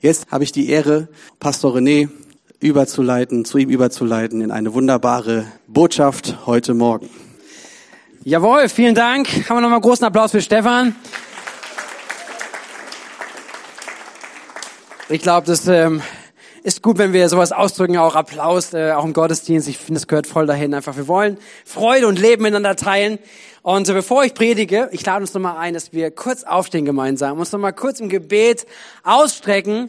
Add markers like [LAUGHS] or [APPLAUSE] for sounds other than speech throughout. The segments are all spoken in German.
Jetzt habe ich die Ehre, Pastor René überzuleiten, zu ihm überzuleiten in eine wunderbare Botschaft heute Morgen. Jawohl, vielen Dank. Haben wir nochmal einen großen Applaus für Stefan. Ich glaube, das ähm, ist gut, wenn wir sowas ausdrücken, auch Applaus, äh, auch im Gottesdienst. Ich finde, es gehört voll dahin. Einfach, wir wollen Freude und Leben miteinander teilen. Und äh, bevor ich predige, ich lade uns nochmal ein, dass wir kurz aufstehen gemeinsam, uns nochmal kurz im Gebet ausstrecken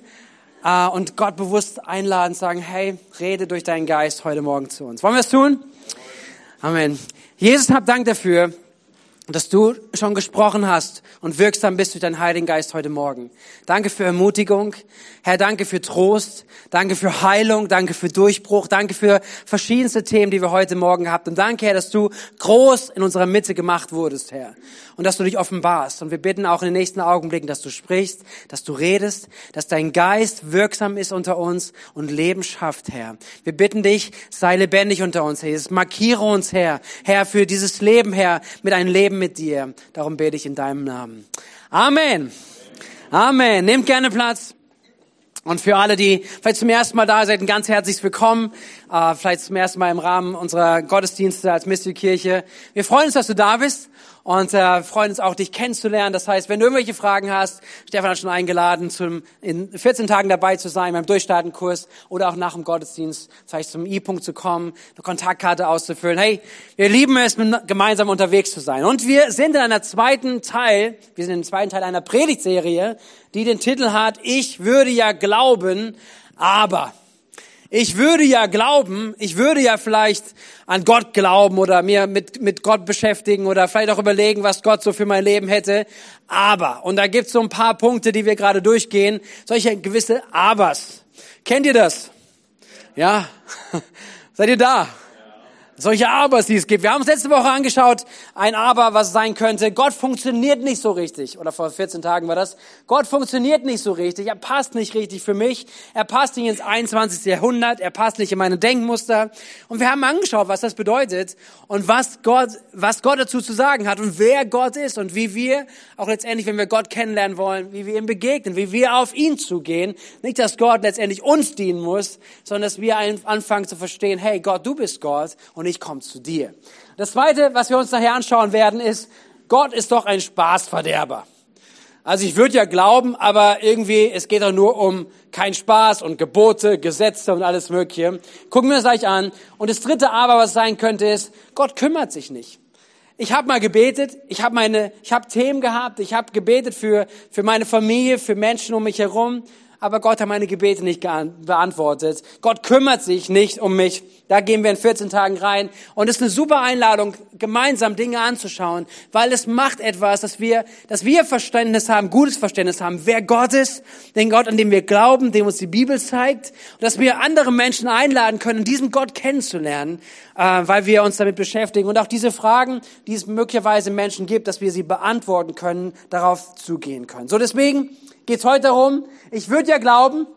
äh, und Gott bewusst einladen, sagen, hey, rede durch deinen Geist heute Morgen zu uns. Wollen wir es tun? Amen. Jesus, hab Dank dafür, dass du schon gesprochen hast und wirksam bist durch deinen Heiligen Geist heute Morgen. Danke für Ermutigung. Herr, danke für Trost. Danke für Heilung. Danke für Durchbruch. Danke für verschiedenste Themen, die wir heute Morgen habt. Und danke, Herr, dass du groß in unserer Mitte gemacht wurdest, Herr. Und dass du dich offenbarst. Und wir bitten auch in den nächsten Augenblicken, dass du sprichst, dass du redest, dass dein Geist wirksam ist unter uns und Leben schafft, Herr. Wir bitten dich, sei lebendig unter uns, Herr. Markiere uns, Herr. Herr, für dieses Leben, Herr, mit einem Leben mit dir. Darum bete ich in deinem Namen. Amen. Amen. Nehmt gerne Platz. Und für alle, die vielleicht zum ersten Mal da sind, ein ganz herzliches Willkommen. Äh, vielleicht zum ersten Mal im Rahmen unserer Gottesdienste als Mystery Kirche. Wir freuen uns, dass du da bist und äh, freuen uns auch, dich kennenzulernen. Das heißt, wenn du irgendwelche Fragen hast, Stefan hat schon eingeladen, zum, in 14 Tagen dabei zu sein beim Durchstartenkurs oder auch nach dem Gottesdienst vielleicht zum I-Punkt zu kommen, eine Kontaktkarte auszufüllen. Hey, wir lieben es, gemeinsam unterwegs zu sein. Und wir sind in einer zweiten Teil, wir sind im zweiten Teil einer Predigtserie, die den Titel hat, ich würde ja glauben, aber. Ich würde ja glauben, ich würde ja vielleicht an Gott glauben oder mir mit, mit Gott beschäftigen oder vielleicht auch überlegen, was Gott so für mein Leben hätte. Aber, und da gibt's so ein paar Punkte, die wir gerade durchgehen, solche gewisse Abers. Kennt ihr das? Ja? [LAUGHS] Seid ihr da? Solche Abers, die es gibt. Wir haben uns letzte Woche angeschaut, ein Aber, was sein könnte. Gott funktioniert nicht so richtig. Oder vor 14 Tagen war das. Gott funktioniert nicht so richtig. Er passt nicht richtig für mich. Er passt nicht ins 21. Jahrhundert. Er passt nicht in meine Denkmuster. Und wir haben angeschaut, was das bedeutet und was Gott, was Gott dazu zu sagen hat und wer Gott ist und wie wir auch letztendlich, wenn wir Gott kennenlernen wollen, wie wir ihm begegnen, wie wir auf ihn zugehen. Nicht, dass Gott letztendlich uns dienen muss, sondern dass wir anfangen zu verstehen, hey Gott, du bist Gott und ich komme zu dir. Das zweite, was wir uns nachher anschauen werden, ist, Gott ist doch ein Spaßverderber. Also ich würde ja glauben, aber irgendwie, es geht doch nur um kein Spaß und Gebote, Gesetze und alles Mögliche. Gucken wir das gleich an. Und das dritte aber, was sein könnte, ist, Gott kümmert sich nicht. Ich habe mal gebetet, ich habe meine, Themen gehabt, ich habe gebetet für für meine Familie, für Menschen um mich herum aber Gott hat meine Gebete nicht beantwortet. Gott kümmert sich nicht um mich. Da gehen wir in 14 Tagen rein. Und es ist eine super Einladung, gemeinsam Dinge anzuschauen, weil es macht etwas, dass wir, dass wir Verständnis haben, gutes Verständnis haben, wer Gott ist, den Gott, an dem wir glauben, dem uns die Bibel zeigt, und dass wir andere Menschen einladen können, diesen Gott kennenzulernen, äh, weil wir uns damit beschäftigen. Und auch diese Fragen, die es möglicherweise Menschen gibt, dass wir sie beantworten können, darauf zugehen können. So deswegen, geht es heute darum, ich würde ja glauben,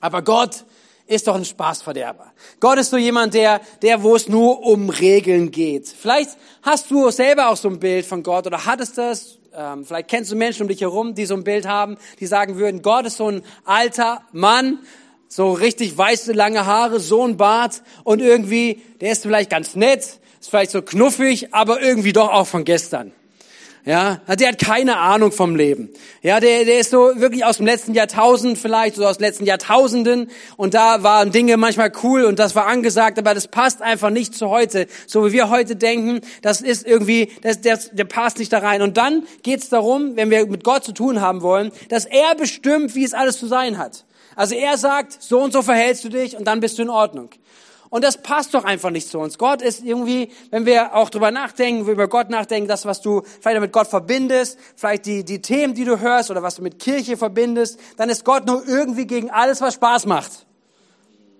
aber Gott ist doch ein Spaßverderber. Gott ist so jemand, der, der, wo es nur um Regeln geht. Vielleicht hast du selber auch so ein Bild von Gott oder hattest das. Ähm, vielleicht kennst du Menschen um dich herum, die so ein Bild haben, die sagen würden, Gott ist so ein alter Mann, so richtig weiße, lange Haare, so ein Bart und irgendwie, der ist vielleicht ganz nett, ist vielleicht so knuffig, aber irgendwie doch auch von gestern. Ja, der hat keine Ahnung vom Leben. Ja, der, der ist so wirklich aus dem letzten Jahrtausend vielleicht, so aus den letzten Jahrtausenden. Und da waren Dinge manchmal cool und das war angesagt, aber das passt einfach nicht zu heute. So wie wir heute denken, das ist irgendwie, das, das, der passt nicht da rein. Und dann geht es darum, wenn wir mit Gott zu tun haben wollen, dass er bestimmt, wie es alles zu sein hat. Also er sagt, so und so verhältst du dich und dann bist du in Ordnung. Und das passt doch einfach nicht zu uns. Gott ist irgendwie, wenn wir auch drüber nachdenken, über Gott nachdenken, das, was du vielleicht mit Gott verbindest, vielleicht die, die Themen, die du hörst oder was du mit Kirche verbindest, dann ist Gott nur irgendwie gegen alles, was Spaß macht.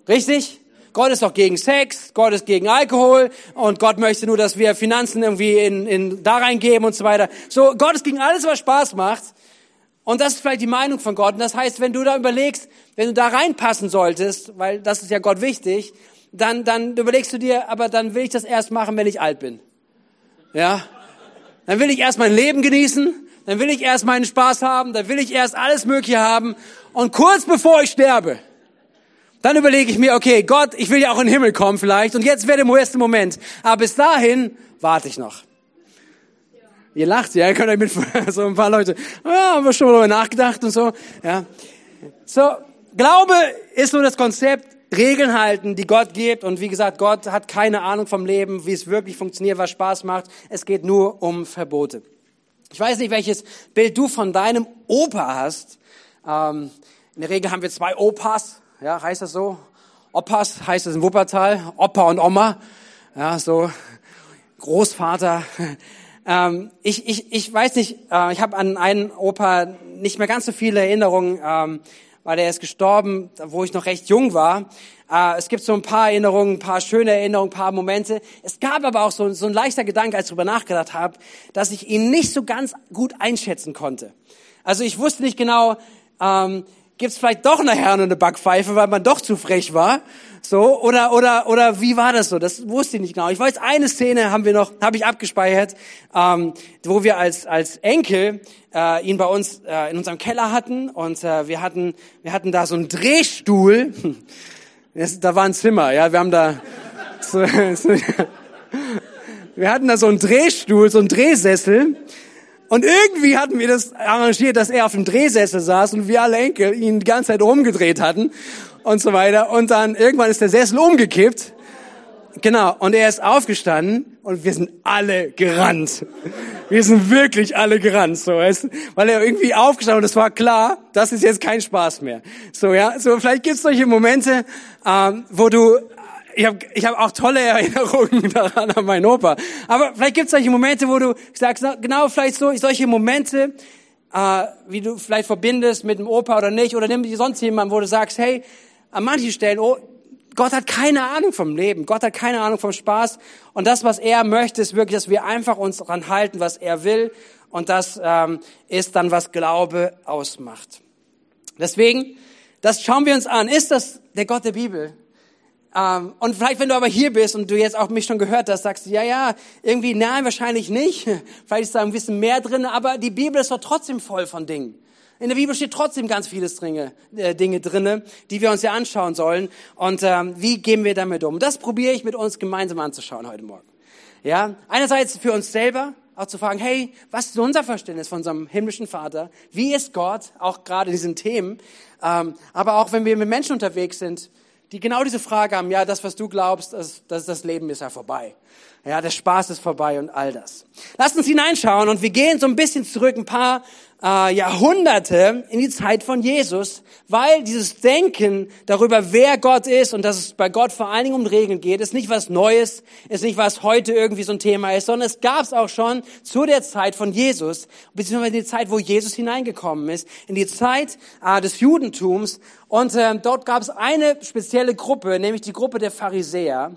Richtig? Gott ist doch gegen Sex, Gott ist gegen Alkohol und Gott möchte nur, dass wir Finanzen irgendwie in, in da reingeben und so weiter. So, Gott ist gegen alles, was Spaß macht. Und das ist vielleicht die Meinung von Gott. Und das heißt, wenn du da überlegst, wenn du da reinpassen solltest, weil das ist ja Gott wichtig, dann, dann überlegst du dir, aber dann will ich das erst machen, wenn ich alt bin. Ja? Dann will ich erst mein Leben genießen, dann will ich erst meinen Spaß haben, dann will ich erst alles Mögliche haben Und kurz bevor ich sterbe, dann überlege ich mir, okay, Gott, ich will ja auch in den Himmel kommen vielleicht und jetzt wäre der erste Moment. Aber bis dahin warte ich noch. Ihr lacht, ja, ihr könnt euch mit [LAUGHS] so ein paar Leute, ja, haben wir schon darüber nachgedacht und so, ja. So, Glaube ist so das Konzept, Regeln halten, die Gott gibt. Und wie gesagt, Gott hat keine Ahnung vom Leben, wie es wirklich funktioniert, was Spaß macht. Es geht nur um Verbote. Ich weiß nicht, welches Bild du von deinem Opa hast. Ähm, in der Regel haben wir zwei Opas, ja, heißt das so? Opas heißt es in Wuppertal, Opa und Oma, ja, so Großvater. [LAUGHS] Ähm, ich, ich, ich weiß nicht, äh, ich habe an einen Opa nicht mehr ganz so viele Erinnerungen. Ähm, weil er ist gestorben, wo ich noch recht jung war. Äh, es gibt so ein paar Erinnerungen, ein paar schöne Erinnerungen, ein paar Momente. Es gab aber auch so, so ein leichter Gedanke, als ich darüber nachgedacht habe, dass ich ihn nicht so ganz gut einschätzen konnte. Also ich wusste nicht genau, ähm, gibt es vielleicht doch nachher noch eine Backpfeife, weil man doch zu frech war. So, oder, oder, oder wie war das so? Das wusste ich nicht genau. Ich weiß, eine Szene haben wir noch, habe ich abgespeichert, ähm, wo wir als, als Enkel äh, ihn bei uns äh, in unserem Keller hatten und äh, wir hatten, wir hatten da so einen Drehstuhl. [LAUGHS] Das, da war ein Zimmer, ja, wir haben da, so, [LAUGHS] so, wir hatten da so einen Drehstuhl, so einen Drehsessel und irgendwie hatten wir das arrangiert, dass er auf dem Drehsessel saß und wir alle Enkel ihn die ganze Zeit rumgedreht hatten und so weiter. Und dann irgendwann ist der Sessel umgekippt. Genau, und er ist aufgestanden und wir sind alle gerannt. Wir sind wirklich alle gerannt, so, weil er irgendwie aufgestanden und es war klar, das ist jetzt kein Spaß mehr. So, ja, so vielleicht gibt's solche Momente, ähm, wo du ich habe ich hab auch tolle Erinnerungen [LAUGHS] daran an meinen Opa. Aber vielleicht gibt es solche Momente, wo du sagst, genau vielleicht so, solche Momente, äh, wie du vielleicht verbindest mit dem Opa oder nicht, oder nimm dir sonst jemanden, wo du sagst, hey, an manchen Stellen, oh, Gott hat keine Ahnung vom Leben, Gott hat keine Ahnung vom Spaß. Und das, was er möchte, ist wirklich, dass wir einfach uns daran halten, was er will. Und das ähm, ist dann, was Glaube ausmacht. Deswegen, das schauen wir uns an. Ist das der Gott der Bibel? Ähm, und vielleicht, wenn du aber hier bist und du jetzt auch mich schon gehört hast, sagst du, ja, ja, irgendwie, nein, wahrscheinlich nicht. [LAUGHS] Vielleicht ist da ein bisschen mehr drin, aber die Bibel ist doch trotzdem voll von Dingen. In der Bibel steht trotzdem ganz vieles Dinge, äh, Dinge drinne, die wir uns ja anschauen sollen. Und ähm, wie gehen wir damit um? Das probiere ich mit uns gemeinsam anzuschauen heute Morgen. Ja, einerseits für uns selber, auch zu fragen, hey, was ist unser Verständnis von unserem himmlischen Vater? Wie ist Gott? Auch gerade in diesen Themen. Ähm, aber auch wenn wir mit Menschen unterwegs sind, die genau diese Frage haben, ja, das, was du glaubst, das, das, das Leben ist ja vorbei. Ja, der Spaß ist vorbei und all das. Lasst uns hineinschauen und wir gehen so ein bisschen zurück, ein paar äh, Jahrhunderte in die Zeit von Jesus, weil dieses Denken darüber, wer Gott ist und dass es bei Gott vor allen Dingen um Regeln geht, ist nicht was Neues, ist nicht was heute irgendwie so ein Thema ist, sondern es gab es auch schon zu der Zeit von Jesus, beziehungsweise in die Zeit, wo Jesus hineingekommen ist, in die Zeit äh, des Judentums. Und äh, dort gab es eine spezielle Gruppe, nämlich die Gruppe der Pharisäer.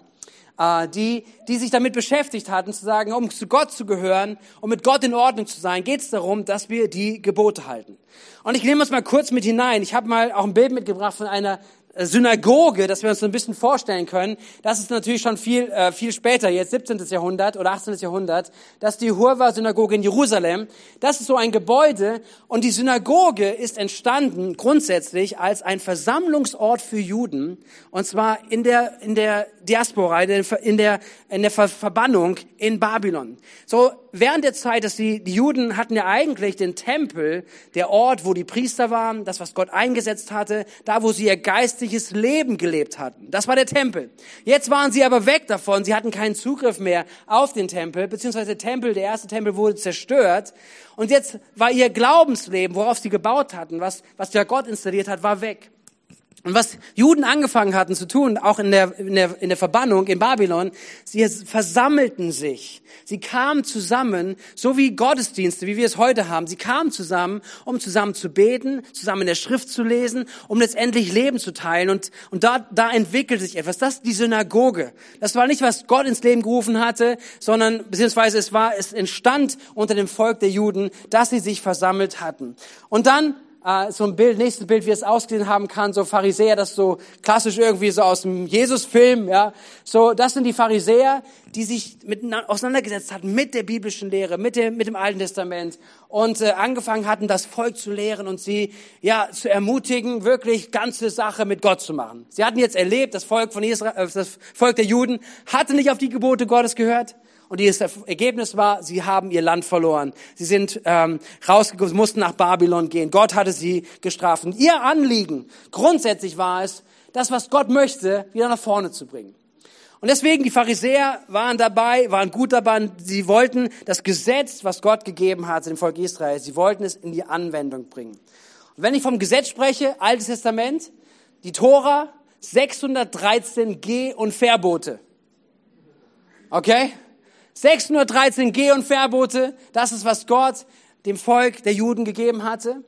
Äh, die, die sich damit beschäftigt hatten, zu sagen, um zu Gott zu gehören, um mit Gott in Ordnung zu sein, geht es darum, dass wir die Gebote halten. Und ich nehme uns mal kurz mit hinein. Ich habe mal auch ein Bild mitgebracht von einer Synagoge, dass wir uns so ein bisschen vorstellen können, das ist natürlich schon viel, äh, viel später, jetzt 17. Jahrhundert oder 18. Jahrhundert, dass die Hurwa-Synagoge in Jerusalem, das ist so ein Gebäude und die Synagoge ist entstanden grundsätzlich als ein Versammlungsort für Juden und zwar in der, in der Diaspora, in der, in der, der Verbannung in Babylon. So während der Zeit, dass die, die Juden hatten ja eigentlich den Tempel, der Ort, wo die Priester waren, das, was Gott eingesetzt hatte, da, wo sie ihr geistliches Leben gelebt hatten. Das war der Tempel. Jetzt waren sie aber weg davon. Sie hatten keinen Zugriff mehr auf den Tempel, beziehungsweise der Tempel, der erste Tempel wurde zerstört. Und jetzt war ihr Glaubensleben, worauf sie gebaut hatten, was, was der Gott installiert hat, war weg. Und was Juden angefangen hatten zu tun, auch in der, in der, in der Verbannung in Babylon, sie versammelten sich. Sie kamen zusammen, so wie Gottesdienste, wie wir es heute haben. Sie kamen zusammen, um zusammen zu beten, zusammen in der Schrift zu lesen, um letztendlich Leben zu teilen. Und, und da, da entwickelte sich etwas. Das ist die Synagoge. Das war nicht, was Gott ins Leben gerufen hatte, sondern, beziehungsweise es war, es entstand unter dem Volk der Juden, dass sie sich versammelt hatten. Und dann äh, so ein Bild, nächstes Bild, wie es ausgesehen haben kann, so Pharisäer, das so klassisch irgendwie so aus dem Jesus-Film, ja. So, das sind die Pharisäer, die sich mit, auseinandergesetzt hatten mit der biblischen Lehre, mit dem, mit dem Alten Testament und äh, angefangen hatten, das Volk zu lehren und sie, ja, zu ermutigen, wirklich ganze Sache mit Gott zu machen. Sie hatten jetzt erlebt, das Volk von Israel, äh, das Volk der Juden hatte nicht auf die Gebote Gottes gehört. Und das Ergebnis war, sie haben ihr Land verloren. Sie sind ähm, rausgekommen, mussten nach Babylon gehen. Gott hatte sie gestraft. Und ihr Anliegen grundsätzlich war es, das, was Gott möchte, wieder nach vorne zu bringen. Und deswegen, die Pharisäer waren dabei, waren gut dabei. Sie wollten das Gesetz, was Gott gegeben hat dem Volk Israel, sie wollten es in die Anwendung bringen. Und wenn ich vom Gesetz spreche, Altes Testament, die Tora, 613 Geh- und Verbote. Okay? 613 Geh- und Verbote, das ist, was Gott dem Volk der Juden gegeben hatte.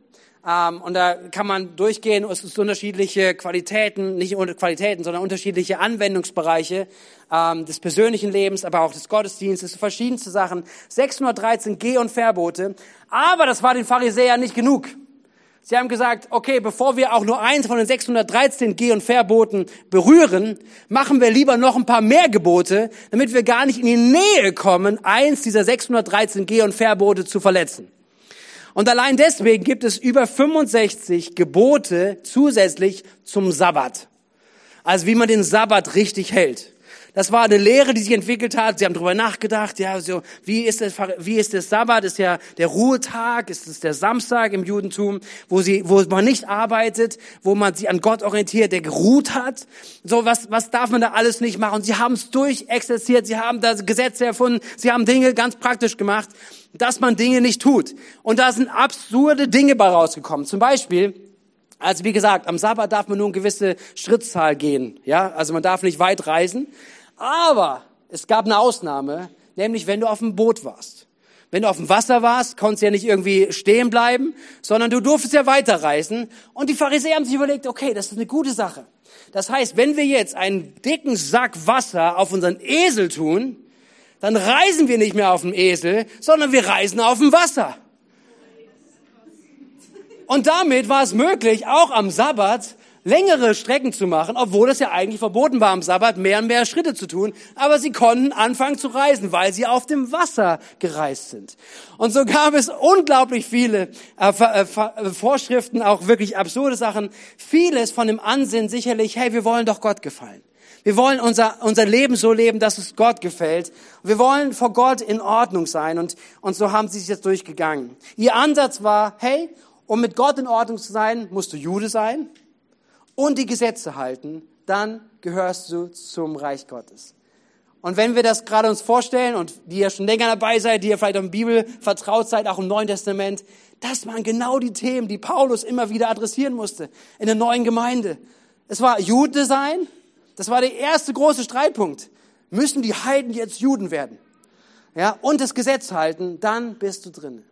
Ähm, und da kann man durchgehen, es ist unterschiedliche Qualitäten, nicht Qualitäten, sondern unterschiedliche Anwendungsbereiche ähm, des persönlichen Lebens, aber auch des Gottesdienstes, verschiedenste Sachen. 613 Geh- und Verbote. Aber das war den Pharisäern nicht genug. Sie haben gesagt, okay, bevor wir auch nur eins von den 613 Geh- und Verboten berühren, machen wir lieber noch ein paar mehr Gebote, damit wir gar nicht in die Nähe kommen, eins dieser 613 Geh- und Verbote zu verletzen. Und allein deswegen gibt es über 65 Gebote zusätzlich zum Sabbat. Also wie man den Sabbat richtig hält. Das war eine Lehre, die sich entwickelt hat. Sie haben darüber nachgedacht, ja, so, wie ist das, wie ist der Sabbat? Ist ja der Ruhetag? Ist es der Samstag im Judentum, wo sie, wo man nicht arbeitet, wo man sich an Gott orientiert, der geruht hat? So, was, was darf man da alles nicht machen? Sie haben es durchexerziert. Sie haben da Gesetze erfunden. Sie haben Dinge ganz praktisch gemacht, dass man Dinge nicht tut. Und da sind absurde Dinge bei rausgekommen. Zum Beispiel, also wie gesagt, am Sabbat darf man nur eine gewisse Schrittzahl gehen. Ja, also man darf nicht weit reisen. Aber es gab eine Ausnahme, nämlich wenn du auf dem Boot warst. Wenn du auf dem Wasser warst, konntest du ja nicht irgendwie stehen bleiben, sondern du durftest ja weiterreisen. Und die Pharisäer haben sich überlegt, okay, das ist eine gute Sache. Das heißt, wenn wir jetzt einen dicken Sack Wasser auf unseren Esel tun, dann reisen wir nicht mehr auf dem Esel, sondern wir reisen auf dem Wasser. Und damit war es möglich, auch am Sabbat längere Strecken zu machen, obwohl es ja eigentlich verboten war, am Sabbat mehr und mehr Schritte zu tun. Aber sie konnten anfangen zu reisen, weil sie auf dem Wasser gereist sind. Und so gab es unglaublich viele äh, äh, äh, Vorschriften, auch wirklich absurde Sachen. Vieles von dem Ansinn sicherlich, hey, wir wollen doch Gott gefallen. Wir wollen unser, unser Leben so leben, dass es Gott gefällt. Wir wollen vor Gott in Ordnung sein. Und, und so haben sie sich jetzt durchgegangen. Ihr Ansatz war, hey, um mit Gott in Ordnung zu sein, musst du Jude sein und die Gesetze halten, dann gehörst du zum Reich Gottes. Und wenn wir das gerade uns vorstellen und die ja schon länger dabei seid, die ja vielleicht in Bibel vertraut seid, auch im Neuen Testament, das waren genau die Themen, die Paulus immer wieder adressieren musste in der neuen Gemeinde. Es war Jude sein, das war der erste große Streitpunkt. Müssen die Heiden jetzt Juden werden? Ja, und das Gesetz halten, dann bist du drin.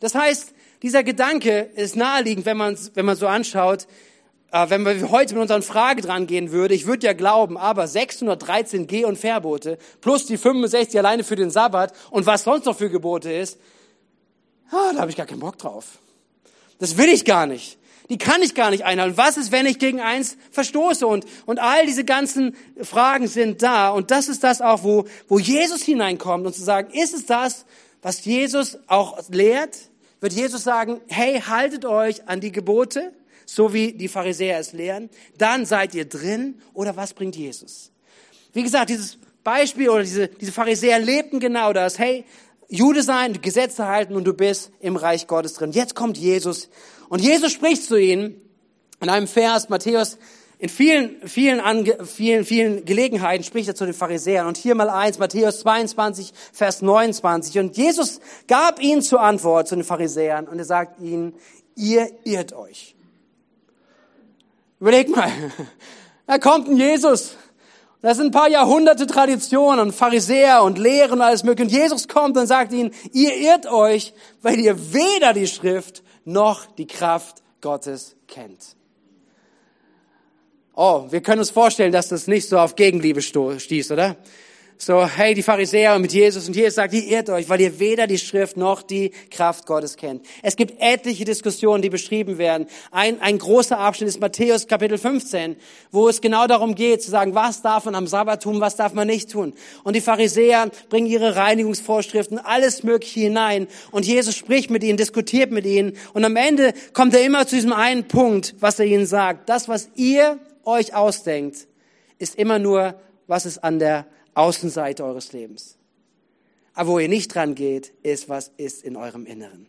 Das heißt, dieser Gedanke ist naheliegend, wenn man wenn man so anschaut, äh, wenn wir heute mit unseren Frage dran gehen würde, ich würde ja glauben, aber 613 Geh- und Verbote plus die 65 alleine für den Sabbat und was sonst noch für Gebote ist, ah, da habe ich gar keinen Bock drauf. Das will ich gar nicht. Die kann ich gar nicht einhalten. Was ist, wenn ich gegen eins verstoße? Und, und all diese ganzen Fragen sind da. Und das ist das auch, wo, wo Jesus hineinkommt und zu sagen, ist es das, was Jesus auch lehrt? Wird Jesus sagen, hey, haltet euch an die Gebote? So wie die Pharisäer es lehren, dann seid ihr drin oder was bringt Jesus? Wie gesagt, dieses Beispiel oder diese, diese Pharisäer lebten genau das. Hey, Jude sein, Gesetze halten und du bist im Reich Gottes drin. Jetzt kommt Jesus und Jesus spricht zu ihnen in einem Vers, Matthäus, in vielen, vielen, vielen, vielen Gelegenheiten spricht er zu den Pharisäern. Und hier mal eins, Matthäus 22, Vers 29. Und Jesus gab ihnen zur Antwort zu den Pharisäern und er sagt ihnen, ihr irrt euch. Überleg mal, [LAUGHS] da kommt ein Jesus. Das sind ein paar Jahrhunderte Traditionen und Pharisäer und Lehren und alles mögliche. Und Jesus kommt und sagt ihnen, ihr irrt euch, weil ihr weder die Schrift noch die Kraft Gottes kennt. Oh, wir können uns vorstellen, dass das nicht so auf Gegenliebe stieß, oder? So, hey, die Pharisäer mit Jesus und Jesus sagt, ihr irrt euch, weil ihr weder die Schrift noch die Kraft Gottes kennt. Es gibt etliche Diskussionen, die beschrieben werden. Ein, ein großer Abschnitt ist Matthäus Kapitel 15, wo es genau darum geht, zu sagen, was darf man am Sabbat tun, was darf man nicht tun. Und die Pharisäer bringen ihre Reinigungsvorschriften, alles Mögliche hinein. Und Jesus spricht mit ihnen, diskutiert mit ihnen. Und am Ende kommt er immer zu diesem einen Punkt, was er ihnen sagt. Das, was ihr euch ausdenkt, ist immer nur, was es an der Außenseite eures Lebens. Aber wo ihr nicht dran geht, ist, was ist in eurem Inneren.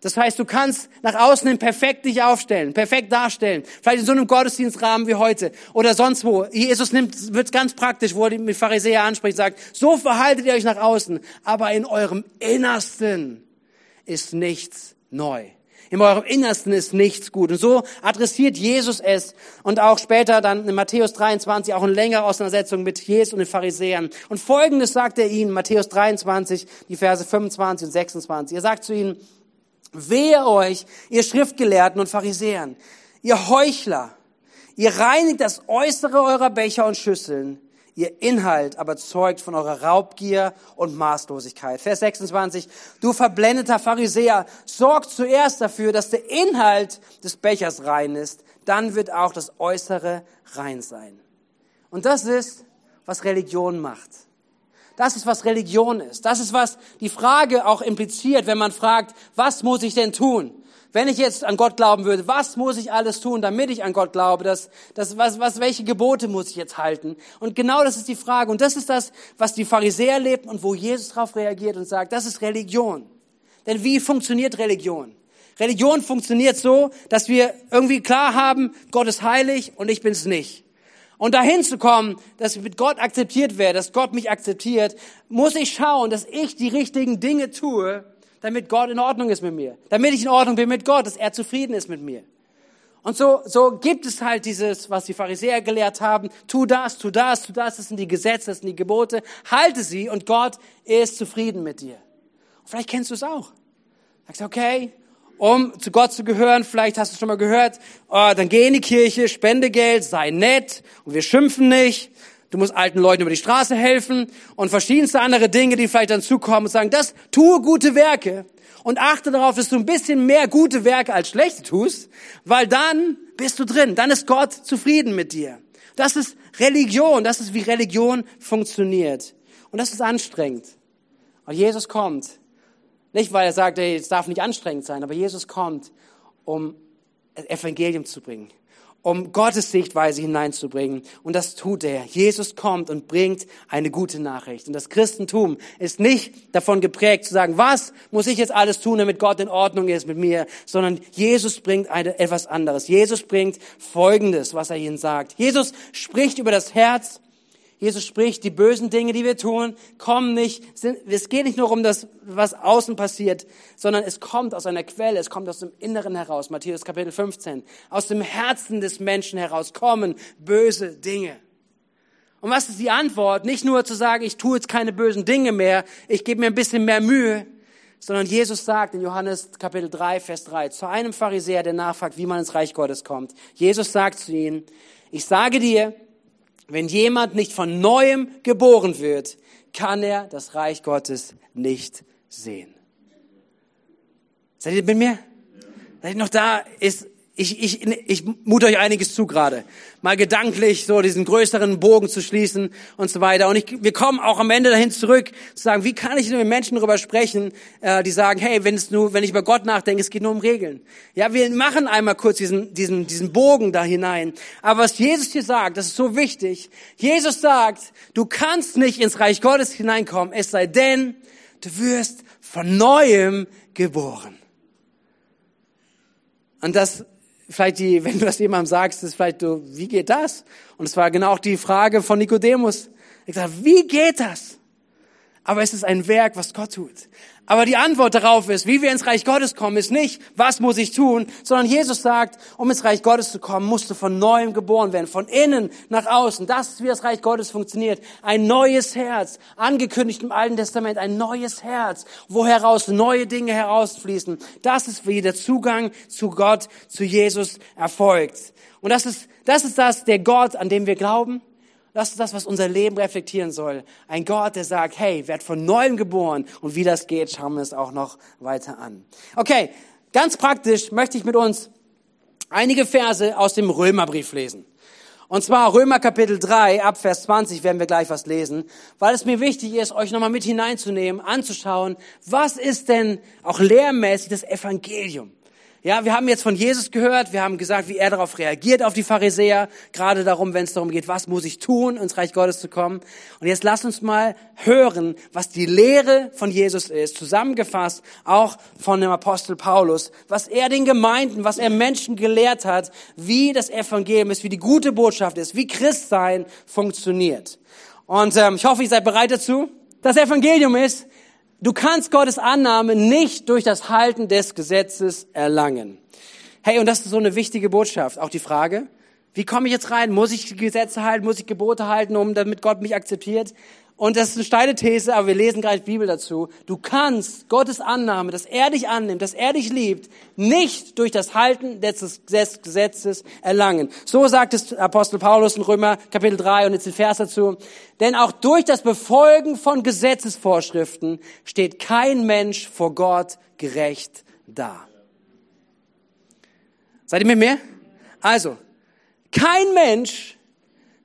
Das heißt, du kannst nach außen hin perfekt dich aufstellen, perfekt darstellen. Vielleicht in so einem Gottesdienstrahmen wie heute oder sonst wo. Jesus nimmt, wird ganz praktisch, wo er die Pharisäer anspricht, sagt, so verhaltet ihr euch nach außen, aber in eurem Innersten ist nichts neu. In eurem Innersten ist nichts gut. Und so adressiert Jesus es. Und auch später dann in Matthäus 23 auch in längerer Auseinandersetzung mit Jesus und den Pharisäern. Und Folgendes sagt er ihnen, Matthäus 23, die Verse 25 und 26. Er sagt zu ihnen, wehe euch, ihr Schriftgelehrten und Pharisäern, ihr Heuchler, ihr reinigt das Äußere eurer Becher und Schüsseln, Ihr Inhalt aber zeugt von eurer Raubgier und Maßlosigkeit. Vers 26. Du verblendeter Pharisäer, sorg zuerst dafür, dass der Inhalt des Bechers rein ist. Dann wird auch das Äußere rein sein. Und das ist, was Religion macht. Das ist, was Religion ist. Das ist, was die Frage auch impliziert, wenn man fragt, was muss ich denn tun? Wenn ich jetzt an Gott glauben würde, was muss ich alles tun, damit ich an Gott glaube? Das, das, was, was, welche Gebote muss ich jetzt halten? Und genau das ist die Frage. Und das ist das, was die Pharisäer lebten und wo Jesus darauf reagiert und sagt, das ist Religion. Denn wie funktioniert Religion? Religion funktioniert so, dass wir irgendwie klar haben, Gott ist heilig und ich bin es nicht. Und dahin zu kommen, dass ich mit Gott akzeptiert werde, dass Gott mich akzeptiert, muss ich schauen, dass ich die richtigen Dinge tue, damit Gott in Ordnung ist mit mir. Damit ich in Ordnung bin mit Gott, dass er zufrieden ist mit mir. Und so, so gibt es halt dieses, was die Pharisäer gelehrt haben. Tu das, tu das, tu das. Das sind die Gesetze, das sind die Gebote. Halte sie und Gott ist zufrieden mit dir. Und vielleicht kennst du es auch. Sagst, okay, um zu Gott zu gehören, vielleicht hast du schon mal gehört, oh, dann geh in die Kirche, spende Geld, sei nett und wir schimpfen nicht du musst alten Leuten über die Straße helfen und verschiedenste andere Dinge, die vielleicht dann zukommen und sagen, das tue gute Werke und achte darauf, dass du ein bisschen mehr gute Werke als schlechte tust, weil dann bist du drin, dann ist Gott zufrieden mit dir. Das ist Religion, das ist wie Religion funktioniert. Und das ist anstrengend. Und Jesus kommt, nicht weil er sagt, es darf nicht anstrengend sein, aber Jesus kommt, um Evangelium zu bringen um Gottes Sichtweise hineinzubringen. Und das tut er. Jesus kommt und bringt eine gute Nachricht. Und das Christentum ist nicht davon geprägt zu sagen, was muss ich jetzt alles tun, damit Gott in Ordnung ist mit mir, sondern Jesus bringt eine, etwas anderes. Jesus bringt Folgendes, was er ihnen sagt. Jesus spricht über das Herz Jesus spricht, die bösen Dinge, die wir tun, kommen nicht, sind, es geht nicht nur um das, was außen passiert, sondern es kommt aus einer Quelle, es kommt aus dem Inneren heraus, Matthäus Kapitel 15. Aus dem Herzen des Menschen heraus kommen böse Dinge. Und was ist die Antwort? Nicht nur zu sagen, ich tue jetzt keine bösen Dinge mehr, ich gebe mir ein bisschen mehr Mühe, sondern Jesus sagt in Johannes Kapitel 3, Vers 3, zu einem Pharisäer, der nachfragt, wie man ins Reich Gottes kommt. Jesus sagt zu ihm, ich sage dir, wenn jemand nicht von neuem geboren wird, kann er das Reich Gottes nicht sehen. Seid ihr mit mir? Seid ihr noch da? Ist ich, ich, ich mute euch einiges zu gerade. Mal gedanklich so diesen größeren Bogen zu schließen und so weiter. Und ich, wir kommen auch am Ende dahin zurück, zu sagen, wie kann ich mit Menschen darüber sprechen, äh, die sagen, hey, wenn es nur, wenn ich über Gott nachdenke, es geht nur um Regeln. Ja, wir machen einmal kurz diesen, diesen, diesen Bogen da hinein. Aber was Jesus hier sagt, das ist so wichtig. Jesus sagt, du kannst nicht ins Reich Gottes hineinkommen, es sei denn, du wirst von neuem geboren. Und das vielleicht die, [LAUGHS] wenn du das jemandem sagst, ist vielleicht so, wie geht das? Und es war genau auch die Frage von Nikodemus. Ich sage, wie geht das? Aber es ist ein Werk, was Gott tut. Aber die Antwort darauf ist, wie wir ins Reich Gottes kommen, ist nicht, was muss ich tun, sondern Jesus sagt, um ins Reich Gottes zu kommen, musst du von neuem geboren werden, von innen nach außen. Das ist, wie das Reich Gottes funktioniert. Ein neues Herz, angekündigt im Alten Testament, ein neues Herz, wo heraus neue Dinge herausfließen. Das ist, wie der Zugang zu Gott, zu Jesus erfolgt. Und das ist, das ist das, der Gott, an dem wir glauben. Das ist das, was unser Leben reflektieren soll. Ein Gott, der sagt, hey, werd von neuem geboren. Und wie das geht, schauen wir es auch noch weiter an. Okay, ganz praktisch möchte ich mit uns einige Verse aus dem Römerbrief lesen. Und zwar Römer Kapitel 3, ab Vers 20 werden wir gleich was lesen, weil es mir wichtig ist, euch nochmal mit hineinzunehmen, anzuschauen, was ist denn auch lehrmäßig das Evangelium? Ja, wir haben jetzt von Jesus gehört, wir haben gesagt, wie er darauf reagiert, auf die Pharisäer, gerade darum, wenn es darum geht, was muss ich tun, ins Reich Gottes zu kommen. Und jetzt lasst uns mal hören, was die Lehre von Jesus ist, zusammengefasst auch von dem Apostel Paulus, was er den Gemeinden, was er Menschen gelehrt hat, wie das Evangelium ist, wie die gute Botschaft ist, wie Christsein funktioniert. Und ähm, ich hoffe, ihr seid bereit dazu. Das Evangelium ist, Du kannst Gottes Annahme nicht durch das Halten des Gesetzes erlangen. Hey, und das ist so eine wichtige Botschaft. Auch die Frage, wie komme ich jetzt rein? Muss ich Gesetze halten? Muss ich Gebote halten, um damit Gott mich akzeptiert? Und das ist eine steile These, aber wir lesen gleich Bibel dazu. Du kannst Gottes Annahme, dass er dich annimmt, dass er dich liebt, nicht durch das Halten des Gesetzes erlangen. So sagt es Apostel Paulus in Römer Kapitel 3 und jetzt den Vers dazu. Denn auch durch das Befolgen von Gesetzesvorschriften steht kein Mensch vor Gott gerecht da. Seid ihr mit mir? Also, kein Mensch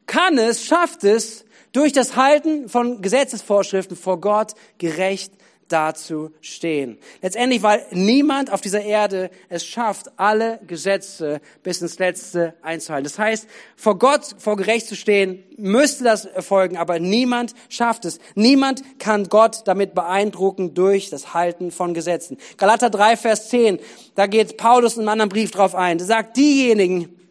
kann es, schafft es, durch das Halten von Gesetzesvorschriften vor Gott gerecht dazu stehen. Letztendlich, weil niemand auf dieser Erde es schafft, alle Gesetze bis ins Letzte einzuhalten. Das heißt, vor Gott, vor gerecht zu stehen, müsste das erfolgen, aber niemand schafft es. Niemand kann Gott damit beeindrucken durch das Halten von Gesetzen. Galater 3, Vers 10, da geht Paulus in einem anderen Brief drauf ein. Der sagt, diejenigen,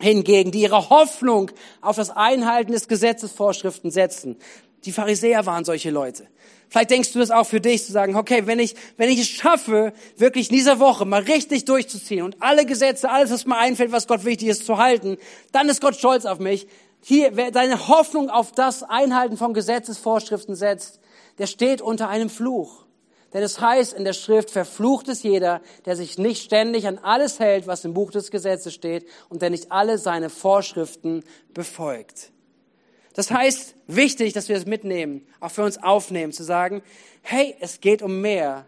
hingegen, die ihre Hoffnung auf das Einhalten des Gesetzesvorschriften setzen. Die Pharisäer waren solche Leute. Vielleicht denkst du das auch für dich, zu sagen, okay, wenn ich, wenn ich es schaffe, wirklich in dieser Woche mal richtig durchzuziehen und alle Gesetze, alles, was mir einfällt, was Gott wichtig ist, zu halten, dann ist Gott stolz auf mich. Hier, wer deine Hoffnung auf das Einhalten von Gesetzesvorschriften setzt, der steht unter einem Fluch. Denn es heißt in der Schrift, verflucht ist jeder, der sich nicht ständig an alles hält, was im Buch des Gesetzes steht und der nicht alle seine Vorschriften befolgt. Das heißt, wichtig, dass wir es mitnehmen, auch für uns aufnehmen, zu sagen, hey, es geht um mehr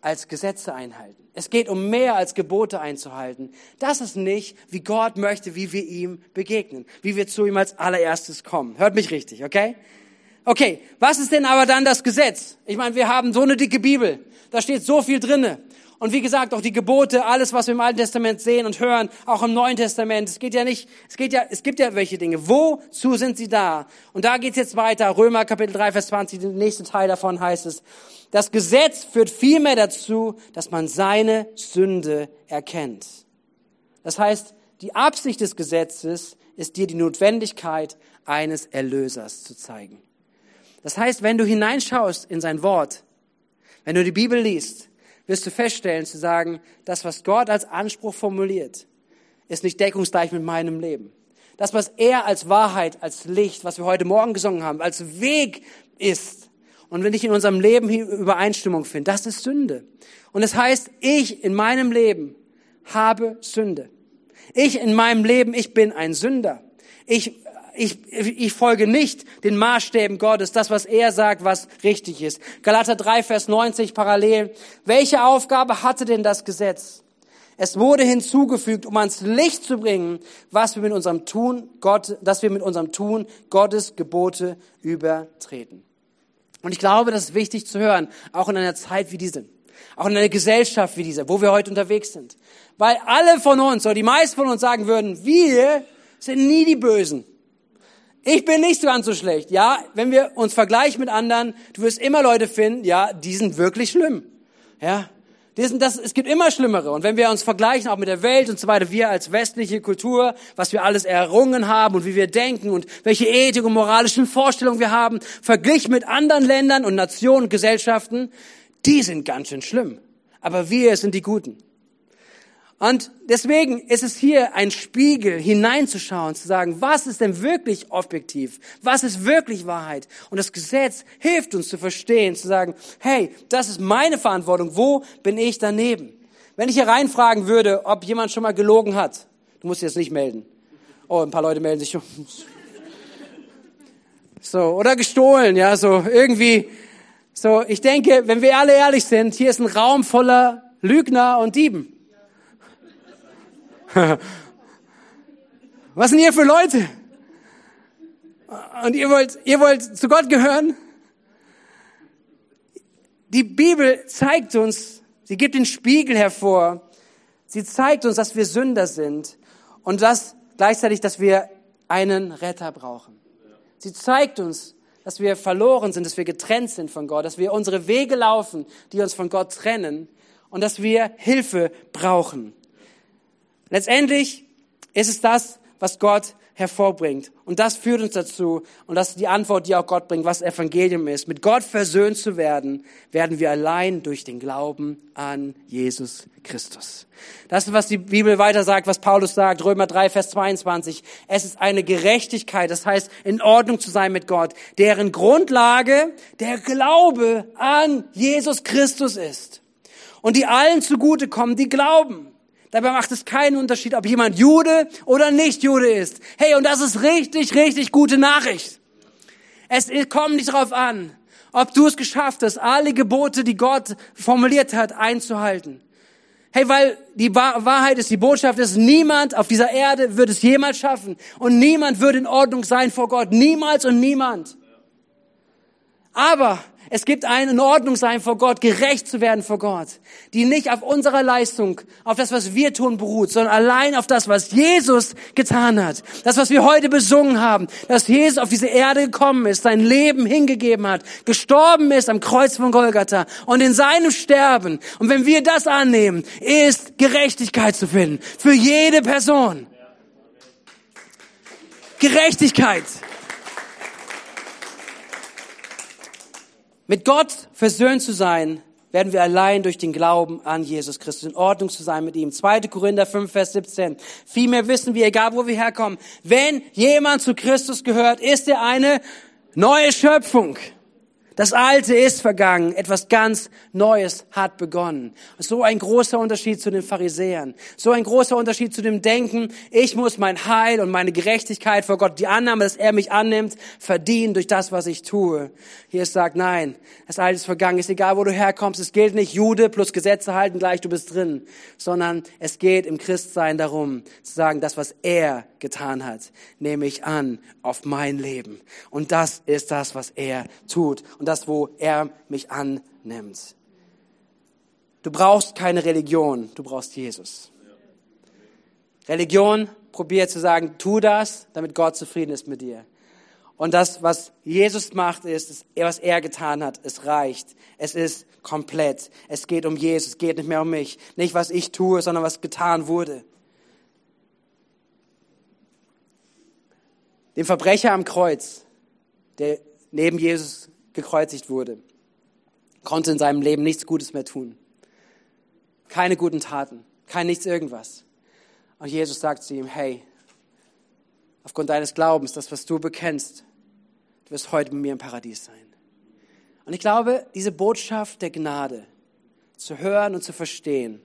als Gesetze einhalten. Es geht um mehr als Gebote einzuhalten. Das ist nicht, wie Gott möchte, wie wir ihm begegnen, wie wir zu ihm als allererstes kommen. Hört mich richtig, okay? Okay, was ist denn aber dann das Gesetz? Ich meine, wir haben so eine dicke Bibel. Da steht so viel drinne. Und wie gesagt, auch die Gebote, alles, was wir im Alten Testament sehen und hören, auch im Neuen Testament. Es geht ja nicht, es geht ja, es gibt ja welche Dinge. Wozu sind sie da? Und da geht's jetzt weiter. Römer Kapitel 3, Vers 20, der nächste Teil davon heißt es. Das Gesetz führt vielmehr dazu, dass man seine Sünde erkennt. Das heißt, die Absicht des Gesetzes ist dir die Notwendigkeit eines Erlösers zu zeigen. Das heißt, wenn du hineinschaust in sein Wort, wenn du die Bibel liest, wirst du feststellen zu sagen, das, was Gott als Anspruch formuliert, ist nicht deckungsgleich mit meinem Leben. Das, was er als Wahrheit, als Licht, was wir heute Morgen gesungen haben, als Weg ist, und wenn ich in unserem Leben Übereinstimmung finde, das ist Sünde. Und es das heißt, ich in meinem Leben habe Sünde. Ich in meinem Leben, ich bin ein Sünder. Ich ich, ich folge nicht den Maßstäben Gottes, das, was er sagt, was richtig ist. Galater 3, Vers 90 parallel. Welche Aufgabe hatte denn das Gesetz? Es wurde hinzugefügt, um ans Licht zu bringen, was wir mit unserem Tun, Gott, dass wir mit unserem Tun Gottes Gebote übertreten. Und ich glaube, das ist wichtig zu hören, auch in einer Zeit wie diese. Auch in einer Gesellschaft wie diese, wo wir heute unterwegs sind. Weil alle von uns, oder die meisten von uns sagen würden, wir sind nie die Bösen. Ich bin nicht ganz so schlecht. Ja, wenn wir uns vergleichen mit anderen, du wirst immer Leute finden, ja, die sind wirklich schlimm. Ja, die sind das, es gibt immer Schlimmere. Und wenn wir uns vergleichen, auch mit der Welt und so weiter, wir als westliche Kultur, was wir alles errungen haben und wie wir denken und welche Ethik und moralischen Vorstellungen wir haben, verglichen mit anderen Ländern und Nationen und Gesellschaften, die sind ganz schön schlimm. Aber wir sind die Guten. Und deswegen ist es hier ein Spiegel, hineinzuschauen, zu sagen, was ist denn wirklich objektiv? Was ist wirklich Wahrheit? Und das Gesetz hilft uns zu verstehen, zu sagen, hey, das ist meine Verantwortung. Wo bin ich daneben? Wenn ich hier reinfragen würde, ob jemand schon mal gelogen hat, du musst jetzt nicht melden. Oh, ein paar Leute melden sich schon. So, oder gestohlen, ja, so irgendwie. So, ich denke, wenn wir alle ehrlich sind, hier ist ein Raum voller Lügner und Dieben. [LAUGHS] Was sind ihr für Leute? Und ihr wollt, ihr wollt zu Gott gehören? Die Bibel zeigt uns, sie gibt den Spiegel hervor. Sie zeigt uns, dass wir Sünder sind und dass gleichzeitig, dass wir einen Retter brauchen. Sie zeigt uns, dass wir verloren sind, dass wir getrennt sind von Gott, dass wir unsere Wege laufen, die uns von Gott trennen und dass wir Hilfe brauchen. Letztendlich ist es das, was Gott hervorbringt. Und das führt uns dazu, und das ist die Antwort, die auch Gott bringt, was Evangelium ist. Mit Gott versöhnt zu werden, werden wir allein durch den Glauben an Jesus Christus. Das ist, was die Bibel weiter sagt, was Paulus sagt, Römer 3, Vers 22. Es ist eine Gerechtigkeit, das heißt, in Ordnung zu sein mit Gott, deren Grundlage der Glaube an Jesus Christus ist. Und die allen zugute kommen, die glauben. Dabei macht es keinen Unterschied, ob jemand Jude oder nicht Jude ist. Hey, und das ist richtig, richtig gute Nachricht. Es kommt nicht darauf an, ob du es geschafft hast, alle Gebote, die Gott formuliert hat, einzuhalten. Hey, weil die Wahrheit ist, die Botschaft ist, niemand auf dieser Erde wird es jemals schaffen und niemand wird in Ordnung sein vor Gott. Niemals und niemand. Aber es gibt eine Ordnung sein vor Gott, gerecht zu werden vor Gott, die nicht auf unserer Leistung, auf das, was wir tun, beruht, sondern allein auf das, was Jesus getan hat. Das, was wir heute besungen haben, dass Jesus auf diese Erde gekommen ist, sein Leben hingegeben hat, gestorben ist am Kreuz von Golgatha und in seinem Sterben. Und wenn wir das annehmen, ist Gerechtigkeit zu finden. Für jede Person. Gerechtigkeit. Mit Gott versöhnt zu sein, werden wir allein durch den Glauben an Jesus Christus in Ordnung zu sein mit ihm. 2. Korinther 5, Vers 17. Vielmehr wissen wir, egal wo wir herkommen, wenn jemand zu Christus gehört, ist er eine neue Schöpfung. Das Alte ist vergangen, etwas ganz Neues hat begonnen. So ein großer Unterschied zu den Pharisäern. So ein großer Unterschied zu dem Denken, ich muss mein Heil und meine Gerechtigkeit vor Gott, die Annahme, dass er mich annimmt, verdienen durch das, was ich tue. Hier ist sagt, nein, das Alte ist vergangen, ist egal, wo du herkommst. Es gilt nicht Jude plus Gesetze halten gleich, du bist drin. Sondern es geht im Christsein darum, zu sagen, das, was er getan hat, nehme ich an auf mein Leben. Und das ist das, was er tut und das, wo er mich annimmt. Du brauchst keine Religion, du brauchst Jesus. Religion probiert zu sagen, tu das, damit Gott zufrieden ist mit dir. Und das, was Jesus macht, ist, was er getan hat, es reicht. Es ist komplett. Es geht um Jesus, es geht nicht mehr um mich. Nicht, was ich tue, sondern was getan wurde. Dem Verbrecher am Kreuz, der neben Jesus gekreuzigt wurde, konnte in seinem Leben nichts Gutes mehr tun. Keine guten Taten, kein nichts irgendwas. Und Jesus sagt zu ihm, hey, aufgrund deines Glaubens, das, was du bekennst, du wirst heute mit mir im Paradies sein. Und ich glaube, diese Botschaft der Gnade zu hören und zu verstehen,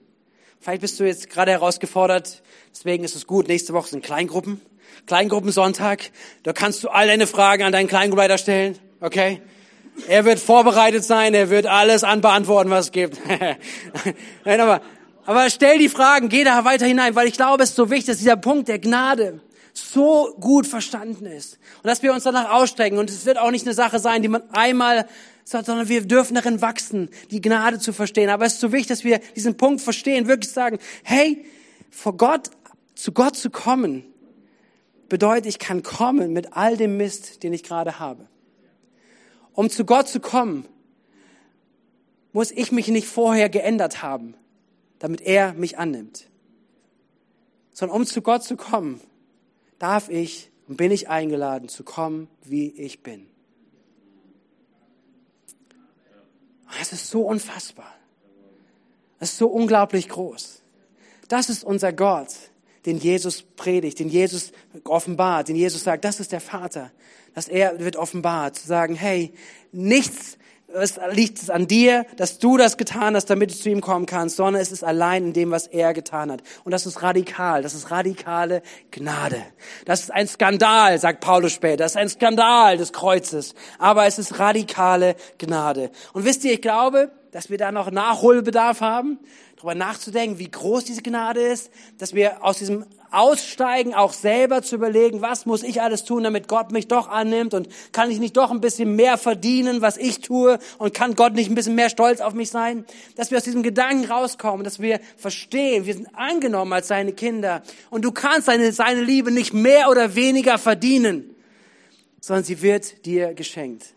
vielleicht bist du jetzt gerade herausgefordert, deswegen ist es gut, nächste Woche sind Kleingruppen, Kleingruppensonntag, da kannst du all deine Fragen an deinen Kleingruppenleiter stellen, okay? Er wird vorbereitet sein, er wird alles anbeantworten, was es gibt. [LAUGHS] Nein, aber, aber stell die Fragen, geh da weiter hinein, weil ich glaube, es ist so wichtig, dass dieser Punkt der Gnade so gut verstanden ist. Und dass wir uns danach ausstrecken. Und es wird auch nicht eine Sache sein, die man einmal sagt, sondern wir dürfen darin wachsen, die Gnade zu verstehen. Aber es ist so wichtig, dass wir diesen Punkt verstehen, wirklich sagen, hey, vor Gott, zu Gott zu kommen, bedeutet, ich kann kommen mit all dem Mist, den ich gerade habe. Um zu Gott zu kommen, muss ich mich nicht vorher geändert haben, damit er mich annimmt. Sondern um zu Gott zu kommen, darf ich und bin ich eingeladen zu kommen, wie ich bin. Das ist so unfassbar. Das ist so unglaublich groß. Das ist unser Gott, den Jesus predigt, den Jesus offenbart, den Jesus sagt, das ist der Vater dass er wird offenbart, zu sagen, hey, nichts, es liegt an dir, dass du das getan hast, damit du zu ihm kommen kannst, sondern es ist allein in dem, was er getan hat. Und das ist radikal. Das ist radikale Gnade. Das ist ein Skandal, sagt Paulus später. Das ist ein Skandal des Kreuzes. Aber es ist radikale Gnade. Und wisst ihr, ich glaube, dass wir da noch Nachholbedarf haben, darüber nachzudenken, wie groß diese Gnade ist, dass wir aus diesem Aussteigen auch selber zu überlegen, was muss ich alles tun, damit Gott mich doch annimmt und kann ich nicht doch ein bisschen mehr verdienen, was ich tue und kann Gott nicht ein bisschen mehr stolz auf mich sein, dass wir aus diesem Gedanken rauskommen, dass wir verstehen, wir sind angenommen als seine Kinder und du kannst seine, seine Liebe nicht mehr oder weniger verdienen, sondern sie wird dir geschenkt.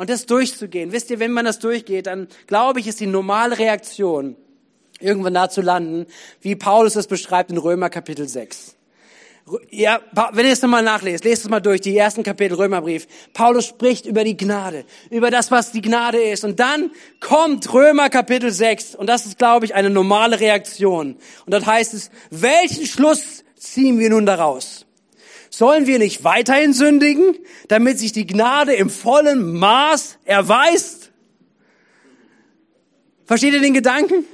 Und das durchzugehen, wisst ihr, wenn man das durchgeht, dann glaube ich, ist die normale Reaktion, irgendwann da zu landen, wie Paulus es beschreibt in Römer Kapitel 6. Ja, wenn ihr es nochmal nachlest, lest es mal durch, die ersten Kapitel Römerbrief. Paulus spricht über die Gnade, über das, was die Gnade ist. Und dann kommt Römer Kapitel 6. Und das ist, glaube ich, eine normale Reaktion. Und dort heißt es, welchen Schluss ziehen wir nun daraus? Sollen wir nicht weiterhin sündigen, damit sich die Gnade im vollen Maß erweist? Versteht ihr den Gedanken?